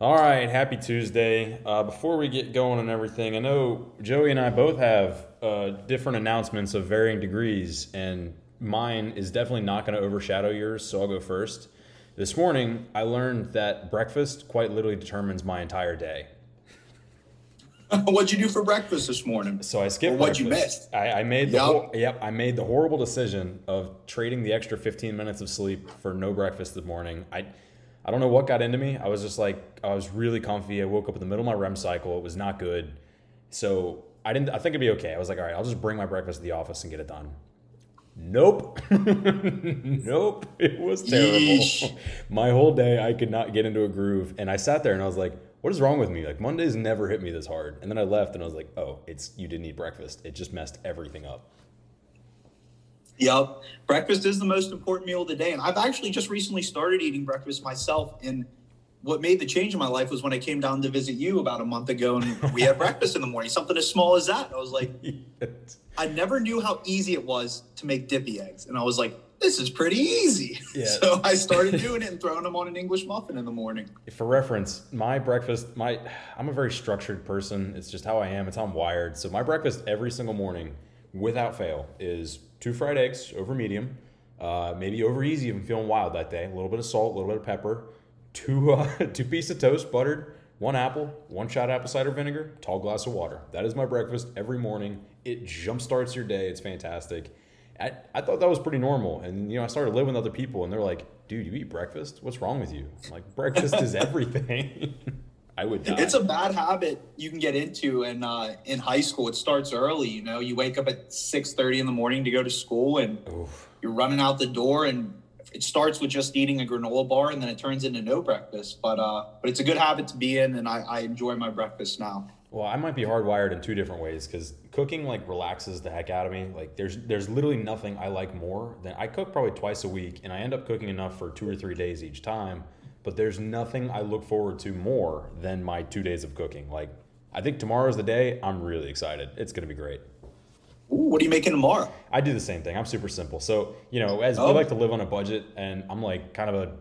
All right, happy Tuesday. Uh, before we get going and everything, I know Joey and I both have uh, different announcements of varying degrees, and mine is definitely not going to overshadow yours, so I'll go first. This morning, I learned that breakfast quite literally determines my entire day. What'd you do for breakfast this morning? So I skipped. What'd you miss? I, I made the Yep. yep. I made the horrible decision of trading the extra 15 minutes of sleep for no breakfast this morning. I I don't know what got into me. I was just like I was really comfy. I woke up in the middle of my REM cycle. It was not good. So I didn't. I think it'd be okay. I was like, all right, I'll just bring my breakfast to the office and get it done. Nope. nope. It was terrible. Yeesh. My whole day, I could not get into a groove. And I sat there and I was like, what is wrong with me? Like, Mondays never hit me this hard. And then I left and I was like, oh, it's you didn't eat breakfast. It just messed everything up. Yep. Breakfast is the most important meal of the day. And I've actually just recently started eating breakfast myself. And what made the change in my life was when I came down to visit you about a month ago and we had breakfast in the morning, something as small as that. I was like, I never knew how easy it was to make dippy eggs. And I was like, this is pretty easy. Yeah. So I started doing it and throwing them on an English muffin in the morning. For reference, my breakfast, my I'm a very structured person. It's just how I am. It's how I'm wired. So my breakfast every single morning, without fail, is two fried eggs over medium, uh, maybe over easy if I'm feeling wild that day. A little bit of salt, a little bit of pepper, two uh, two pieces of toast, buttered, one apple, one shot apple cider vinegar, tall glass of water. That is my breakfast every morning. It jumpstarts your day. It's fantastic. I, I thought that was pretty normal. And, you know, I started living with other people and they're like, dude, you eat breakfast? What's wrong with you? I'm like, breakfast is everything. I would die. It's a bad habit you can get into, and uh, in high school, it starts early. You know, you wake up at six thirty in the morning to go to school, and Oof. you're running out the door, and it starts with just eating a granola bar, and then it turns into no breakfast. But uh, but it's a good habit to be in, and I, I enjoy my breakfast now. Well, I might be hardwired in two different ways because cooking like relaxes the heck out of me. Like there's there's literally nothing I like more than I cook probably twice a week and I end up cooking enough for two or three days each time. But there's nothing I look forward to more than my two days of cooking. Like I think tomorrow's the day. I'm really excited. It's gonna be great. Ooh, what are you making tomorrow? I do the same thing. I'm super simple. So, you know, as we Oh. like to live on a budget and I'm like kind of a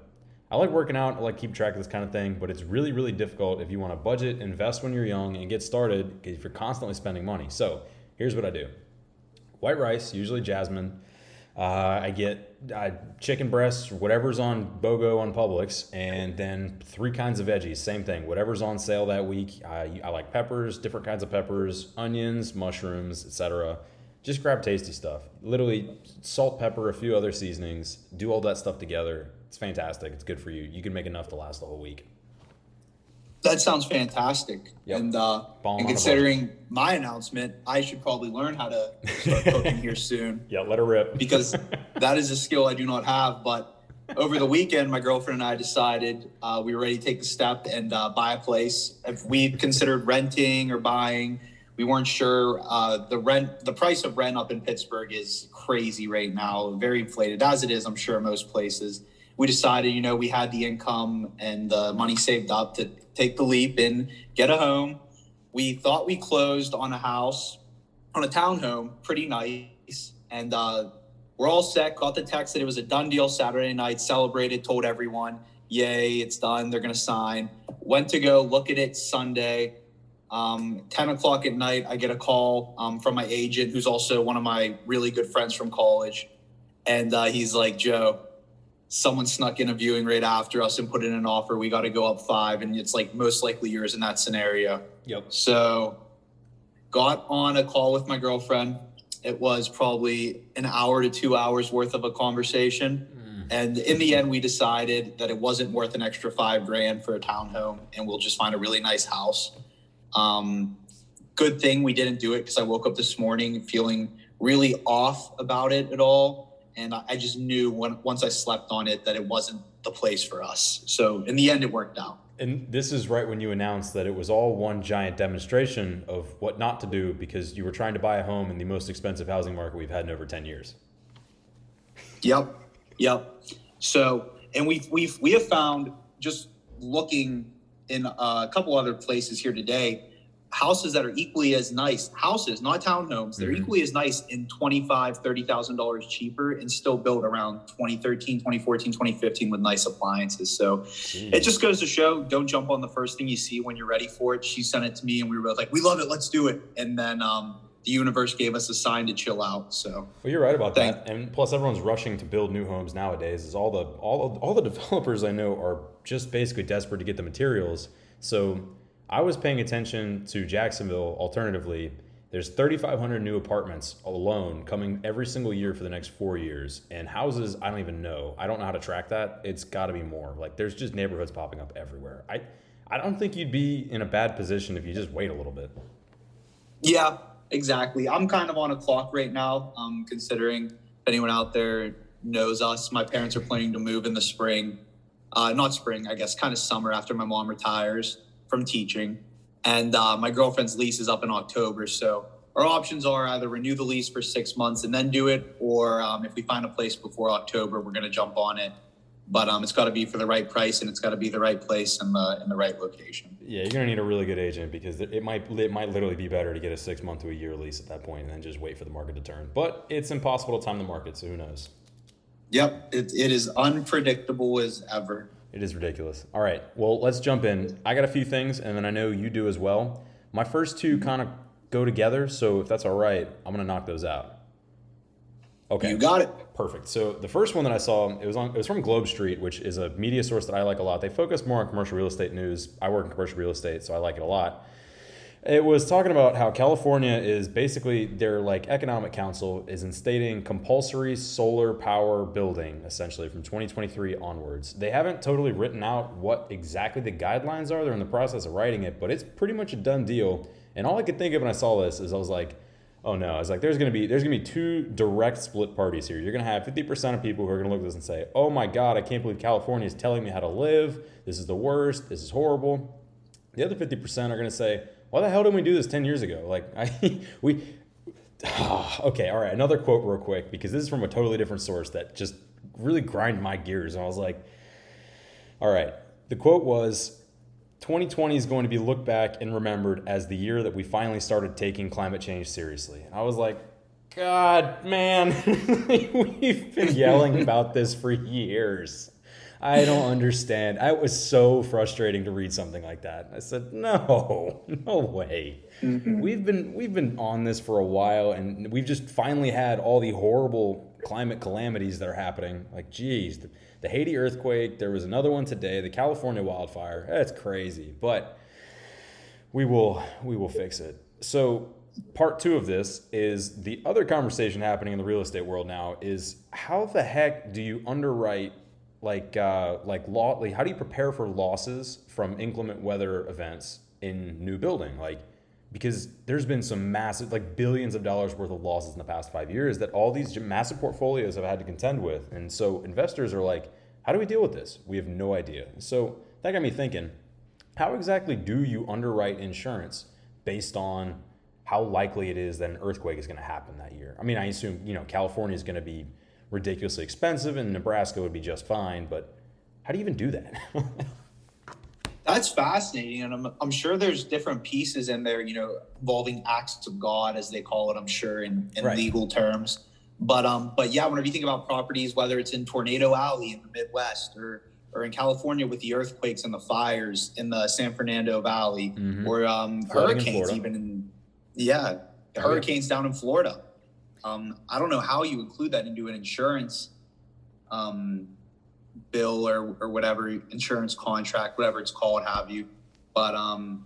I like working out, I like keep track of this kind of thing, but it's really, really difficult if you want to budget, invest when you're young, and get started if you're constantly spending money. So here's what I do: white rice, usually jasmine. Uh, I get uh, chicken breasts, whatever's on BOGO on Publix, and then three kinds of veggies. Same thing, whatever's on sale that week. I, I like peppers, different kinds of peppers, onions, mushrooms, etc. Just grab tasty stuff. Literally, salt, pepper, a few other seasonings. Do all that stuff together. It's fantastic. It's good for you. You can make enough to last the whole week. That sounds fantastic. Yep. And uh, Bomb and considering my announcement, I should probably learn how to start cooking here soon. Yeah, let her rip. because that is a skill I do not have. But over the weekend, my girlfriend and I decided uh, we were ready to take the step and uh, buy a place. If we considered renting or buying, we weren't sure. Uh, the rent, the price of rent up in Pittsburgh is crazy right now, very inflated, as it is, I'm sure, most places. We decided, you know, we had the income and the money saved up to take the leap and get a home. We thought we closed on a house, on a townhome, pretty nice, and uh, we're all set. Got the text that it was a done deal Saturday night, celebrated, told everyone, yay, it's done. They're going to sign. Went to go look at it Sunday. Um, 10 o'clock at night, I get a call um, from my agent, who's also one of my really good friends from college. And uh, he's like, Joe, someone snuck in a viewing right after us and put in an offer. We got to go up five. And it's like most likely yours in that scenario. Yep. So got on a call with my girlfriend. It was probably an hour to two hours worth of a conversation. And in the end, we decided that it wasn't worth an extra five grand for a townhome and we'll just find a really nice house. Um, good thing we didn't do it because I woke up this morning feeling really off about it at all. And I I just knew when, once I slept on it that it wasn't the place for us. So in the end, it worked out. And this is right when you announced that it was all one giant demonstration of what not to do because you were trying to buy a home in the most expensive housing market we've had in over 10 years. Yep. Yep. So, and we've we've we have found just looking in a couple other places here today, houses that are equally as nice houses not townhomes they're Mhm. equally as nice in 25 30000 dollars cheaper and still built around 2013 2014 2015 with nice appliances so it just goes to show don't jump on the first thing you see when you're ready for it she sent it to me and we were both like we love it let's do it and then um, the universe gave us a sign to chill out so Well, you're right about Thank- that, and plus everyone's rushing to build new homes nowadays. Is all the all all the developers I know are just basically desperate to get the materials. So I was paying attention to Jacksonville. Alternatively, there's 3,500 new apartments alone coming every single year for the next four years, and houses I don't even know. I don't know how to track that. It's got to be more. Like there's just neighborhoods popping up everywhere. I I don't think you'd be in a bad position if you just wait a little bit. Yeah, exactly. I'm kind of on a clock right now. Um, considering if anyone out there knows us, my parents are planning to move in the spring. Uh, not spring, I guess, kind of summer after my mom retires from teaching, and uh, my girlfriend's lease is up in October. So our options are either renew the lease for six months and then do it, or um, if we find a place before October, we're going to jump on it. But um, it's got to be for the right price and it's got to be the right place and the in the right location. Yeah, you're gonna need a really good agent because it might it might literally be better to get a six month to a year lease at that point and then just wait for the market to turn. But it's impossible to time the market, so who knows? Yep, it, it is unpredictable as ever. It is ridiculous. All right, well let's jump in. I got a few things, and then I know you do as well. My first two kind of go together, so if that's all right, I'm gonna knock those out. Okay. You got it. Perfect. So the first one that I saw, it was on, it was from Globe Street, which is a media source that I like a lot. They focus more on commercial real estate news. I work in commercial real estate, so I like it a lot. It was talking about how California is basically their like economic council is instating compulsory solar power building essentially from 2023 onwards. They haven't totally written out what exactly the guidelines are. They're in the process of writing it, but it's pretty much a done deal. And all I could think of when I saw this is I was like, oh no, I was like, there's gonna be there's gonna be two direct split parties here. You're gonna have 50% of people who are gonna look at this and say, oh my god, I can't believe California is telling me how to live. This is the worst. This is horrible. The other 50% are gonna say, why the hell didn't we do this 10 years ago? Like I we okay, all right, another quote real quick because this is from a totally different source that just really grind my gears. And I was like, all right, the quote was 2020 is going to be looked back and remembered as the year that we finally started taking climate change seriously. And I was like, God, man, we've been yelling about this for years. I don't understand. I was so frustrating to read something like that. I said, "No, no way." We've been we've been on this for a while, and we've just finally had all the horrible climate calamities that are happening. Like, geez, the, the Haiti earthquake. There was another one today. The California wildfire. That's crazy, but we will we will fix it. So part two of this is the other conversation happening in the real estate world now is how the heck do you underwrite like uh, like law like how do you prepare for losses from inclement weather events in new building? Like because there's been some massive like billions of dollars worth of losses in the past five years that all these massive portfolios have had to contend with. And so investors are like how do we deal with this? We have no idea. So that got me thinking how exactly do you underwrite insurance based on how likely it is that an earthquake is going to happen that year? I mean, I assume, you know, California is going to be ridiculously expensive and Nebraska would be just fine, but how do you even do that? That's fascinating, and I'm, I'm sure there's different pieces in there, you know, involving acts of God, as they call it. I'm sure in, in Right. legal terms, but um, but yeah, whenever you think about properties, whether it's in Tornado Alley in the Midwest or or in California with the earthquakes and the fires in the San Fernando Valley, Mhm. or um, hurricanes, even in yeah, Oh, yeah. hurricanes down in Florida. Um, I don't know how you include that into an insurance um, bill or, or whatever insurance contract, whatever it's called, have you. But um,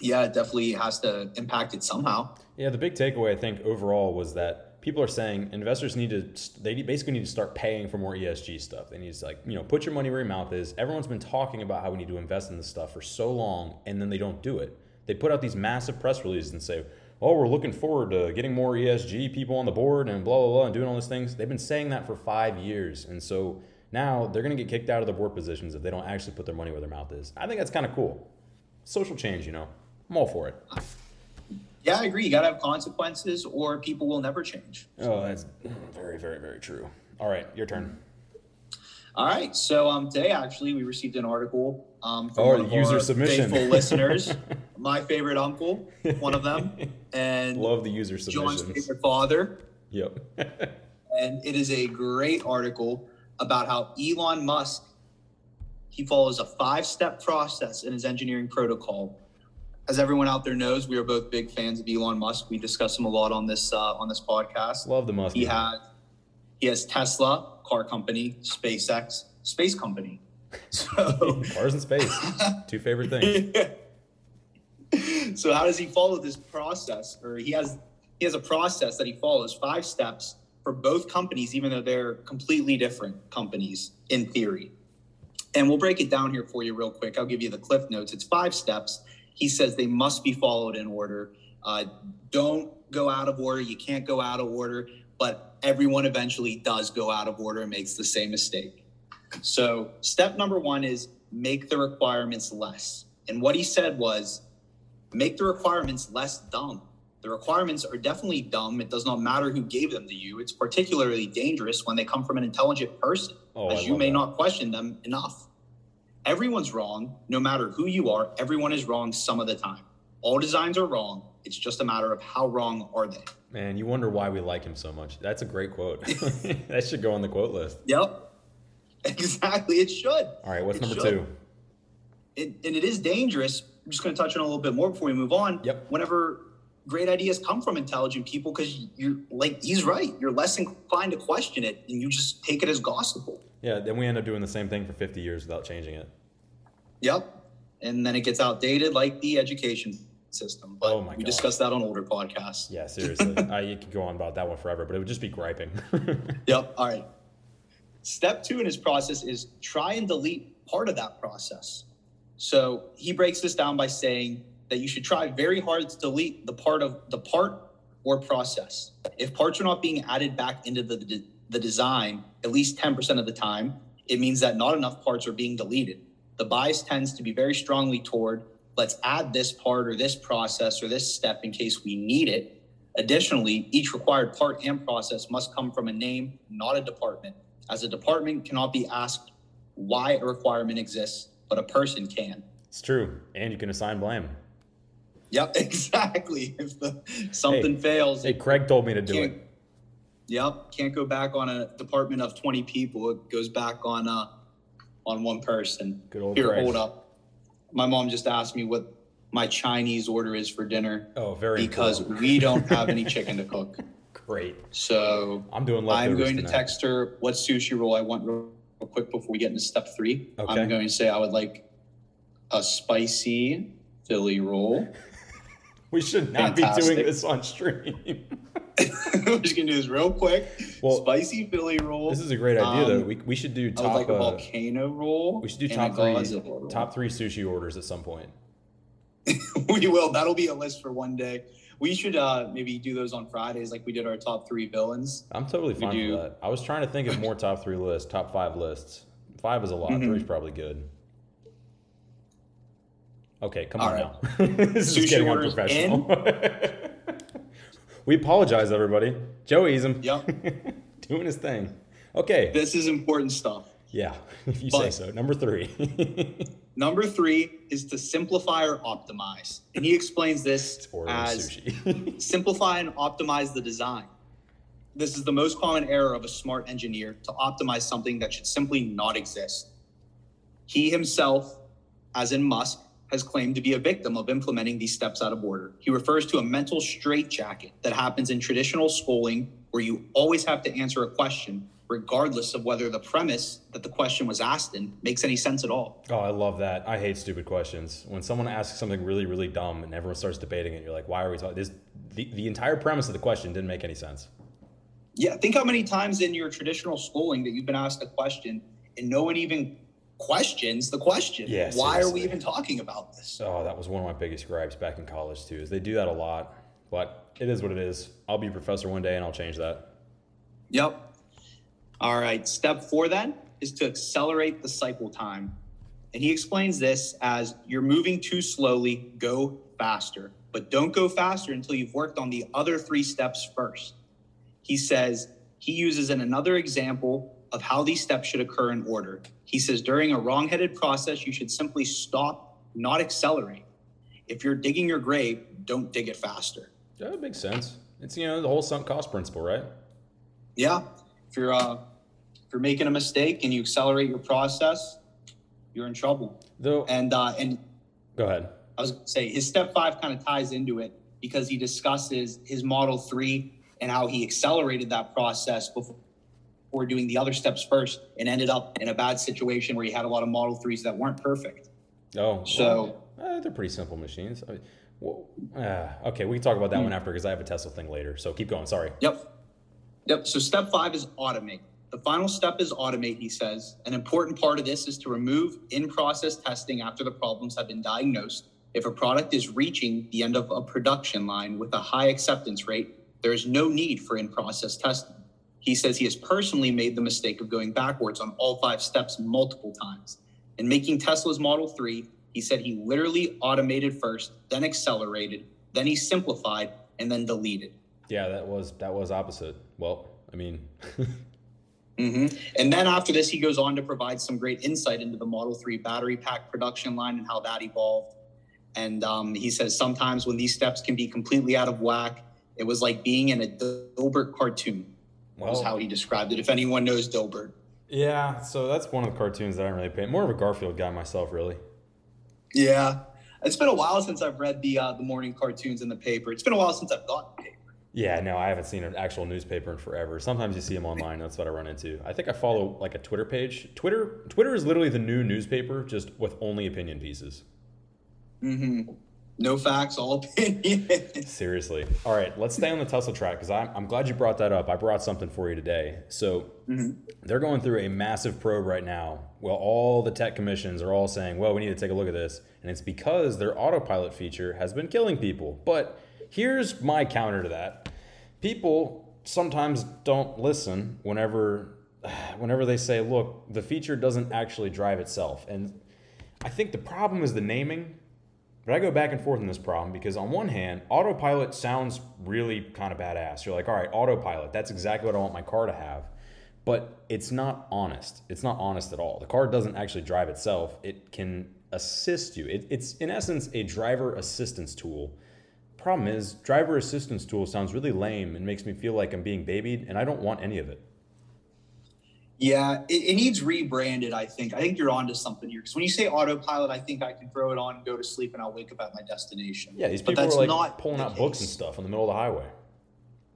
yeah, it definitely has to impact it somehow. Yeah, the big takeaway I think overall was that people are saying investors need to they basically need to start paying for more ESG stuff. They need to like you know put your money where your mouth is. Everyone's been talking about how we need to invest in this stuff for so long, and then they don't do it. They put out these massive press releases and say, "Oh, we're looking forward to getting more ESG people on the board and blah blah blah and doing all these things." They've been saying that for five years, and so now they're going to get kicked out of their board positions if they don't actually put their money where their mouth is. I think that's kind of cool. Social change, you know. I'm all for it. Yeah, I agree. You got to have consequences, or people will never change. Oh, that's very, very, very true. All right, your turn. All right. So um, today, actually, we received an article um, from Oh, user submission. faithful listeners, my favorite uncle, one of them, and Love the user John's submissions. favorite father. Yep. and it is a great article about how Elon Musk he follows a five-step process in his engineering protocol. As everyone out there knows, we are both big fans of Elon Musk. We discuss him a lot on this uh, on this podcast. Love the Musk. He has he has Tesla, car company, SpaceX, space company. So Cars and space. Two favorite things. so how does he follow this process or he has he has a process that he follows five steps for both companies even though they're completely different companies in theory? And we'll break it down here for you real quick. I'll give you the cliff notes. It's five steps. He says they must be followed in order. Uh, don't go out of order. You can't go out of order but everyone eventually does go out of order and makes the same mistake so step number one is make the requirements less and what he said was make the requirements less dumb. The requirements are definitely dumb. It does not matter who gave them to you. It's particularly dangerous when they come from an intelligent person, Oh, as you may that. not question them enough. Everyone's wrong, no matter who you are. Everyone is wrong some of the time. All designs are wrong. It's just a matter of how wrong are they. Man, you wonder why we like him so much. That's a great quote. that should go on the quote list. Yep, exactly. It should. All right, what's It number should. two? it, and it is dangerous. I'm just going to touch on a little bit more before we move on. Yep. Whenever great ideas come from intelligent people, because you're like, he's right. You're less inclined to question it, and you just take it as gospel. Yeah, then we end up doing the same thing for 50 years without changing it. Yep. And then it gets outdated, like the education system. But Oh my we gosh. discussed that on older podcasts. Yeah, seriously. I, you could go on about that one forever, but it would just be griping. Yep. All right. Step two in his process is try and delete part of that process. So he breaks this down by saying that you should try very hard to delete the part of the part or process. If parts are not being added back into the, the, the design at least 10% of the time, it means that not enough parts are being deleted. The bias tends to be very strongly toward let's add this part or this process or this step in case we need it. Additionally, each required part and process must come from a name, not a department, as a department cannot be asked why a requirement exists, but a person can. it's true. And you can assign blame. Yep, exactly. If the, something fails, Hey, Craig told me to do it. Yep, can't go back on a department of 20 people. It goes back on uh on one person. Good old Here, Craig. hold up. My mom just asked me what my Chinese order is for dinner Oh, very because important. we don't have any chicken to cook. Great. So I'm doing I'm going to tonight. text her what sushi roll I want real real quick before we get into step three. Okay. I'm going to say I would like a spicy Philly roll. We should not be doing this on stream. We're just gonna do this real quick. Well, spicy Philly roll. this is a great idea, though. Um, We, we should do I top like a uh, volcano roll. we should do top three top three sushi orders at some point. we will. That'll be a list for one day. We should uh, maybe do those on Fridays, like we did our top three villains. I'm totally fine do- with that. I was trying to think of more top three lists, top five lists. Five is a lot. Mhm. Three's probably good. Okay, come All on right. now. this is getting unprofessional. we apologize, everybody. Joey's him Yep. doing his thing. Okay, This is important stuff. yeah, if you say so. Number three. Number three is to simplify or optimize, and he explains this as simplify and optimize the design. This is the most common error of a smart engineer to optimize something that should simply not exist. He himself, as in Musk, has claimed to be a victim of implementing these steps out of order. He refers to a mental straitjacket that happens in traditional schooling where you always have to answer a question, regardless of whether the premise that the question was asked in makes any sense at all. Oh, I love that. I hate stupid questions. When someone asks something really, really dumb and everyone starts debating it, you're like, why are we talking? This the, the entire premise of the question didn't make any sense. Yeah, think how many times in your traditional schooling that you've been asked a question and no one even questions the question. Yeah, Why are we even talking about this? Oh, that was one of my biggest gripes back in college too. Is they do that a lot, but it is what it is. I'll be a professor one day and I'll change that. Yep. All right. Step four then is to accelerate the cycle time. And he explains this as you're moving too slowly, go faster. But don't go faster until you've worked on the other three steps first. He says he uses in another example of how these steps should occur in order. He says during a wrong-headed process, you should simply stop, not accelerate. if you're digging your grave, don't dig it faster. That makes sense. It's you know the whole sunk cost principle, right? Yeah. If you're uh, if you're making a mistake and you accelerate your process, you're in trouble. Though, And uh, and go ahead. I was going to say his step five kind of ties into it because he discusses his Model 3 and how he accelerated that process before doing the other steps first and ended up in a bad situation where he had a lot of Model 3s that weren't perfect. Oh, So- well, uh, they're pretty simple machines. I mean, well, uh, okay, we can talk about that one after because I have a Tesla thing later. So keep going. Sorry. Yep. Yep. So step five is automate. The final step is automate, he says. An important part of this is to remove in process testing after the problems have been diagnosed. If a product is reaching the end of a production line with a high acceptance rate, there is no need for in process testing. He says he has personally made the mistake of going backwards on all five steps multiple times. In making Tesla's Model 3, he said he literally automated first, then accelerated, then he simplified, and then deleted. Yeah, that was that was opposite. Well, I mean, hmm And then after this, he goes on to provide some great insight into the Model 3 battery pack production line and how that evolved. And um, he says sometimes when these steps can be completely out of whack, it was like being in a Dilbert cartoon, was how he described it. If anyone knows Dilbert. yeah. So that's one of the cartoons that I don't really pay. More of a Garfield guy myself, really. Yeah. It's been a while since I've read the uh, the morning cartoons in the paper. It's been a while since I've got the paper. Yeah, no, I haven't seen an actual newspaper in forever. Sometimes you see them online. That's what I run into. I think I follow like a Twitter page. Twitter, Twitter is literally the new newspaper, just with only opinion pieces. hmm No facts, all opinion. Seriously. All right, let's stay on the Tesla track because I'm, I'm glad you brought that up. I brought something for you today. So Mhm. they're going through a massive probe right now. Well, all the tech commissions are all saying, well, we need to take a look at this. And it's because their autopilot feature has been killing people. But here's my counter to that people sometimes don't listen whenever whenever they say look the feature doesn't actually drive itself and i think the problem is the naming but I go back and forth on this problem because on one hand, autopilot sounds really kind of badass. You're like, all right, autopilot, that's exactly what I want my car to have. But it's not honest. It's not honest at all. The car doesn't actually drive itself. It can assist you. It, it's in essence a driver assistance tool. Problem is, driver assistance tool sounds really lame and makes me feel like I'm being babied, and I don't want any of it. Yeah, it, it needs rebranded. I think. I think you're onto something here. Because when you say autopilot, I think I can throw it on, go to sleep, and I'll wake up at my destination. Yeah, these But that's are like not pulling out books and stuff in the middle of the highway.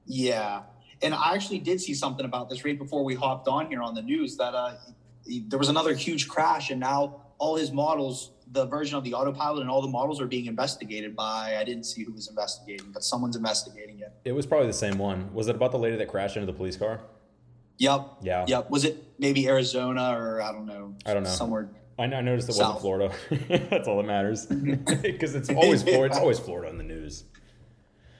Yeah, and I actually did see something about this right before we hopped on here on the news that uh, he- there was another huge crash, and now all his models, the version of the autopilot, and all the models are being investigated by. I didn't see who was investigating, but someone's investigating it. It was probably the same one. Was it about the lady that crashed into the police car? Yep. Yeah. Yep. Was it maybe Arizona or I don't know? I don't know. Somewhere. I, I noticed it South. wasn't Florida. That's all that matters. Because it's always Florida. It's always Florida in the news.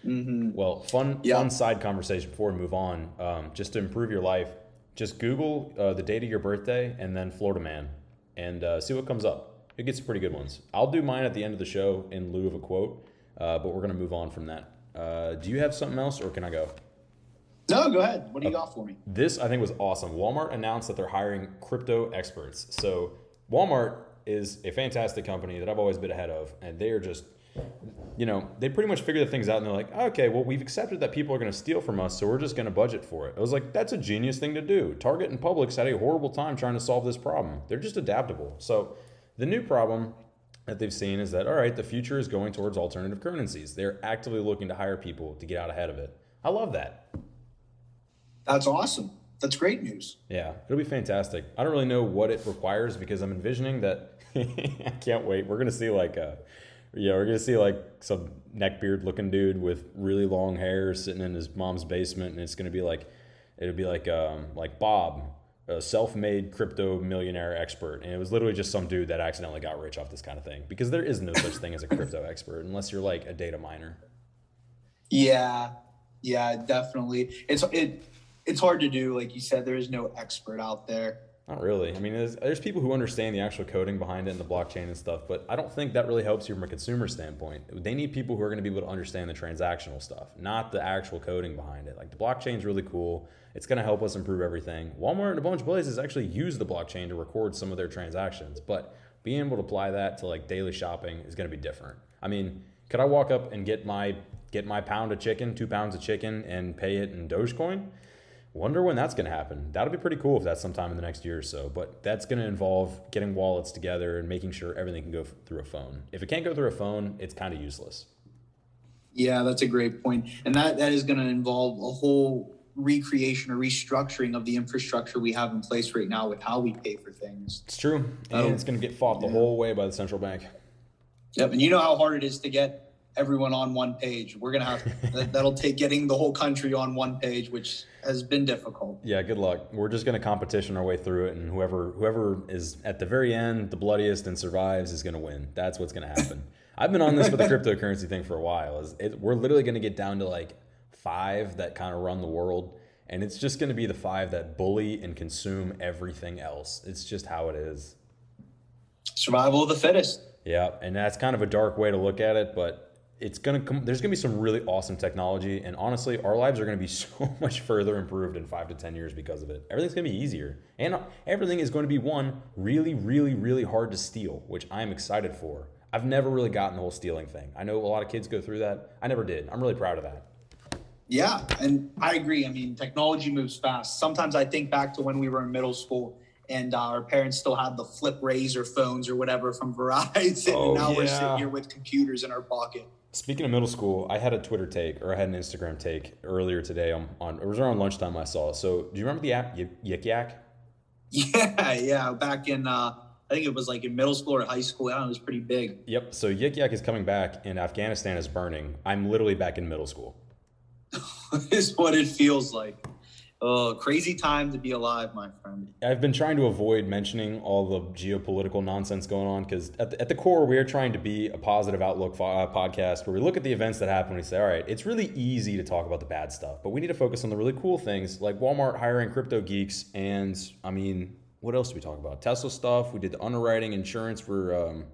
hmm Well, fun Yeah. fun side conversation before we move on. Um, just to improve your life, just Google uh, the date of your birthday and then Florida man, and uh, see what comes up. It gets some pretty good ones. I'll do mine at the end of the show in lieu of a quote, uh, but we're gonna move on from that. Uh, do you have something else, or can I go? No, go ahead. What do you got for me? This I think was awesome. Walmart announced that they're hiring crypto experts. So Walmart is a fantastic company that I've always been ahead of, and they are just, you know, they pretty much figure the things out, and they're like, okay, well, we've accepted that people are going to steal from us, so we're just going to budget for it. I was like, that's a genius thing to do. Target and Publix had a horrible time trying to solve this problem. They're just adaptable. So the new problem that they've seen is that all right, the future is going towards alternative currencies. They're actively looking to hire people to get out ahead of it. I love that. That's awesome. That's great news. Yeah, it'll be fantastic. I don't really know what it requires because I'm envisioning that. I can't wait. We're gonna see like a, yeah, we're gonna see like some neckbeard looking dude with really long hair sitting in his mom's basement, and it's gonna be like, it'll be like um like Bob, a self-made crypto millionaire expert, and it was literally just some dude that accidentally got rich off this kind of thing because there is no such thing as a crypto expert unless you're like a data miner. Yeah, yeah, definitely. It's it it's hard to do. Like you said, there is no expert out there. Not really. I mean, there's, there's people who understand the actual coding behind it and the blockchain and stuff, but I don't think that really helps you from a consumer standpoint. They need people who are going to be able to understand the transactional stuff, not the actual coding behind it. Like the blockchain is really cool. It's going to help us improve everything. Walmart and a bunch of places actually use the blockchain to record some of their transactions, but being able to apply that to like daily shopping is going to be different. I mean, could I walk up and get my get my pound of chicken, two pounds of chicken, and pay it in Dogecoin? Wonder when that's going to happen. That'll be pretty cool if that's sometime in the next year or so. But that's going to involve getting wallets together and making sure everything can go through a phone. If it can't go through a phone, it's kind of useless. Yeah, that's a great point, and that that is going to involve a whole recreation or restructuring of the infrastructure we have in place right now with how we pay for things. It's true, and it's going to get fought the yeah. whole way by the central bank. Yep, and you know how hard it is to get everyone on one page. We're gonna have that, that'll take getting the whole country on one page, which has been difficult. Yeah, good luck. We're just gonna competition our way through it, and whoever whoever is at the very end, the bloodiest, and survives is gonna win. That's what's gonna happen. I've been on this with the cryptocurrency thing for a while. Is it, we're literally gonna get down to like five that kind of run the world, and it's just gonna be the five that bully and consume everything else. It's just how it is. Survival of the fittest. Yeah, and that's kind of a dark way to look at it, but it's gonna come there's gonna be some really awesome technology and honestly our lives are gonna be so much further improved in five to ten years because of it. Everything's gonna be easier and everything is going to be one really really really hard to steal which i'm excited for. I've never really gotten the whole stealing thing. I know a lot of kids go through that. I never did. I'm really proud of that. Yeah and i agree. I mean technology moves fast. Sometimes i think back to when we were in middle school and uh, our parents still had the flip razor phones or whatever from Verizon. Oh, and now yeah. we're sitting here with computers in our pocket. Speaking of middle school, I had a Twitter take or I had an Instagram take earlier today on, on it was around lunchtime I saw. So do you remember the app Yik Yak? Yeah, yeah. Back in uh, I think it was like in middle school or high school. I know, it was pretty big. Yep. So Yik Yak is coming back and Afghanistan is burning. I'm literally back in middle school. is what it feels like. Oh, crazy time to be alive, my friend. I've been trying to avoid mentioning all the geopolitical nonsense going on because at, at the, core, we are trying to be a positive outlook uh, podcast where we look at the events that happen and we say, all right, it's really easy to talk about the bad stuff, but we need to focus on the really cool things like Walmart hiring crypto geeks. And I mean, what else do we talk about? Tesla stuff. We did the underwriting, insurance for um,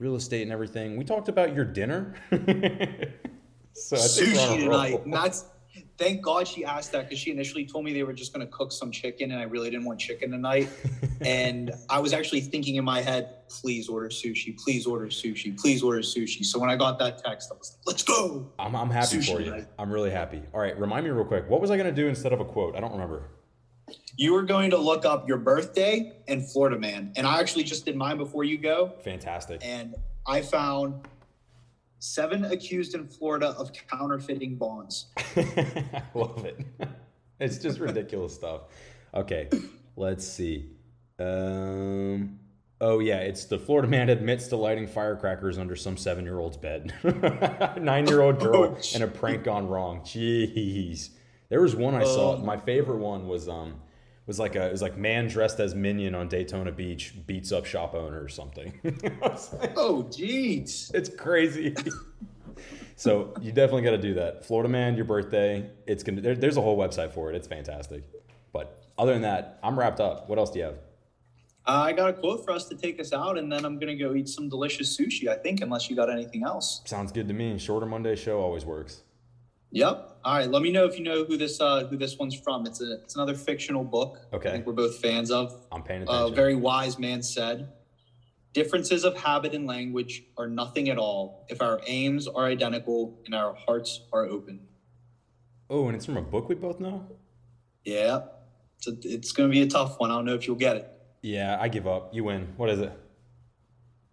real estate and everything. We talked about your dinner. so Sushi tonight. That's thank God she asked that because she initially told me they were just going to cook some chicken, and I really didn't want chicken tonight. and I was actually thinking in my head, please order sushi, please order sushi, please order sushi. So when I got that text, I was like, let's go. I'm, I'm happy sushi for you. I'm really happy. All right, remind me real quick. What was I going to do instead of a quote? I don't remember. You were going to look up your birthday and Florida man. And I actually just did mine before you go. Fantastic. And I found seven accused in Florida of counterfeiting bonds. I love it. It's just ridiculous stuff. Okay, let's see. Um, oh yeah, it's the Florida man admits to lighting firecrackers under some seven-year-old's bed. Nine-year-old girl oh, and a prank gone wrong. Jeez, there was one I saw. Um, My favorite one was um was like a it was like man dressed as minion on Daytona Beach beats up shop owner or something. like, oh, jeez, it's crazy. so you definitely got to do that. Florida man, your birthday. It's gonna. There, there's a whole website for it. It's fantastic. But other than that, I'm wrapped up. What else do you have? Uh, I got a quote for us to take us out, and then I'm gonna go eat some delicious sushi. I think, unless you got anything else. Sounds good to me. Shorter Monday show always works. Yep. All right. Let me know if you know who this uh, who this one's from. It's a it's another fictional book. Okay. I think we're both fans of. I'm paying attention. A very wise man said, "Differences of habit and language are nothing at all if our aims are identical and our hearts are open." Oh, and it's from a book we both know. Yeah. It's a, it's going to be a tough one. I don't know if you'll get it. Yeah, I give up. You win. What is it?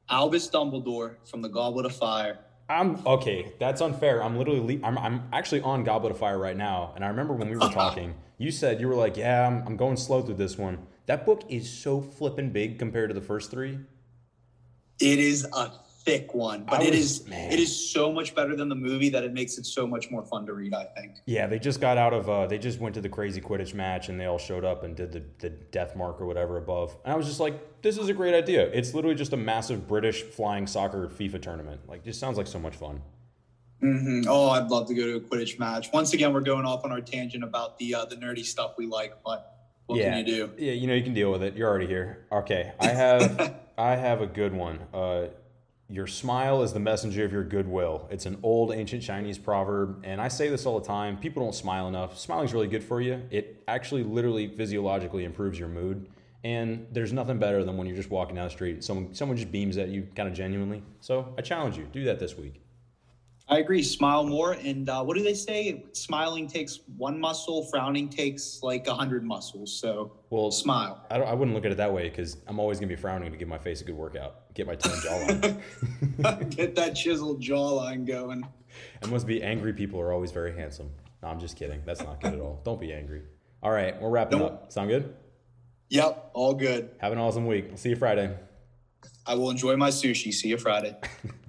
Albus Dumbledore from the Goblet of Fire. I'm okay. That's unfair. I'm literally, I'm, I'm actually on Goblet of Fire right now. And I remember when we were talking, you said you were like, "Yeah, I'm, I'm going slow through this one." That book is so flippin' big compared to the first three. It is a thick one, but was, it is man. it is so much better than the movie that it makes it so much more fun to read. I think. Yeah, they just got out of uh, they just went to the crazy Quidditch match and they all showed up and did the the death mark or whatever above, and I was just like, this is a great idea. It's literally just a massive British flying soccer FIFA tournament. Like, just sounds like so much fun. Mm-hmm. Oh, I'd love to go to a Quidditch match. Once again, we're going off on our tangent about the uh, the nerdy stuff we like, but what yeah. can you do? Yeah, you know you can deal with it. You're already here. Okay, I have I have a good one. Uh, your smile is the messenger of your goodwill. It's an old ancient Chinese proverb, and I say this all the time. People don't smile enough. Smiling is really good for you. It actually, literally, physiologically improves your mood. And there's nothing better than when you're just walking down the street, someone someone just beams at you kind of genuinely. So I challenge you, do that this week. I agree. Smile more. And uh, what do they say? Smiling takes one muscle, frowning takes like a hundred muscles. So Well, smile. I, don't, I wouldn't look at it that way because I'm always gonna be frowning to give my face a good workout, get my tongue jawline. Get that chiseled jawline going. It must be angry people are always very handsome. No, I'm just kidding. That's not good at all. Don't be angry. All right, we're wrapping Nope. up. Sound good? Yep, all good. Have an awesome week. I'll see you Friday. I will enjoy my sushi. See you Friday.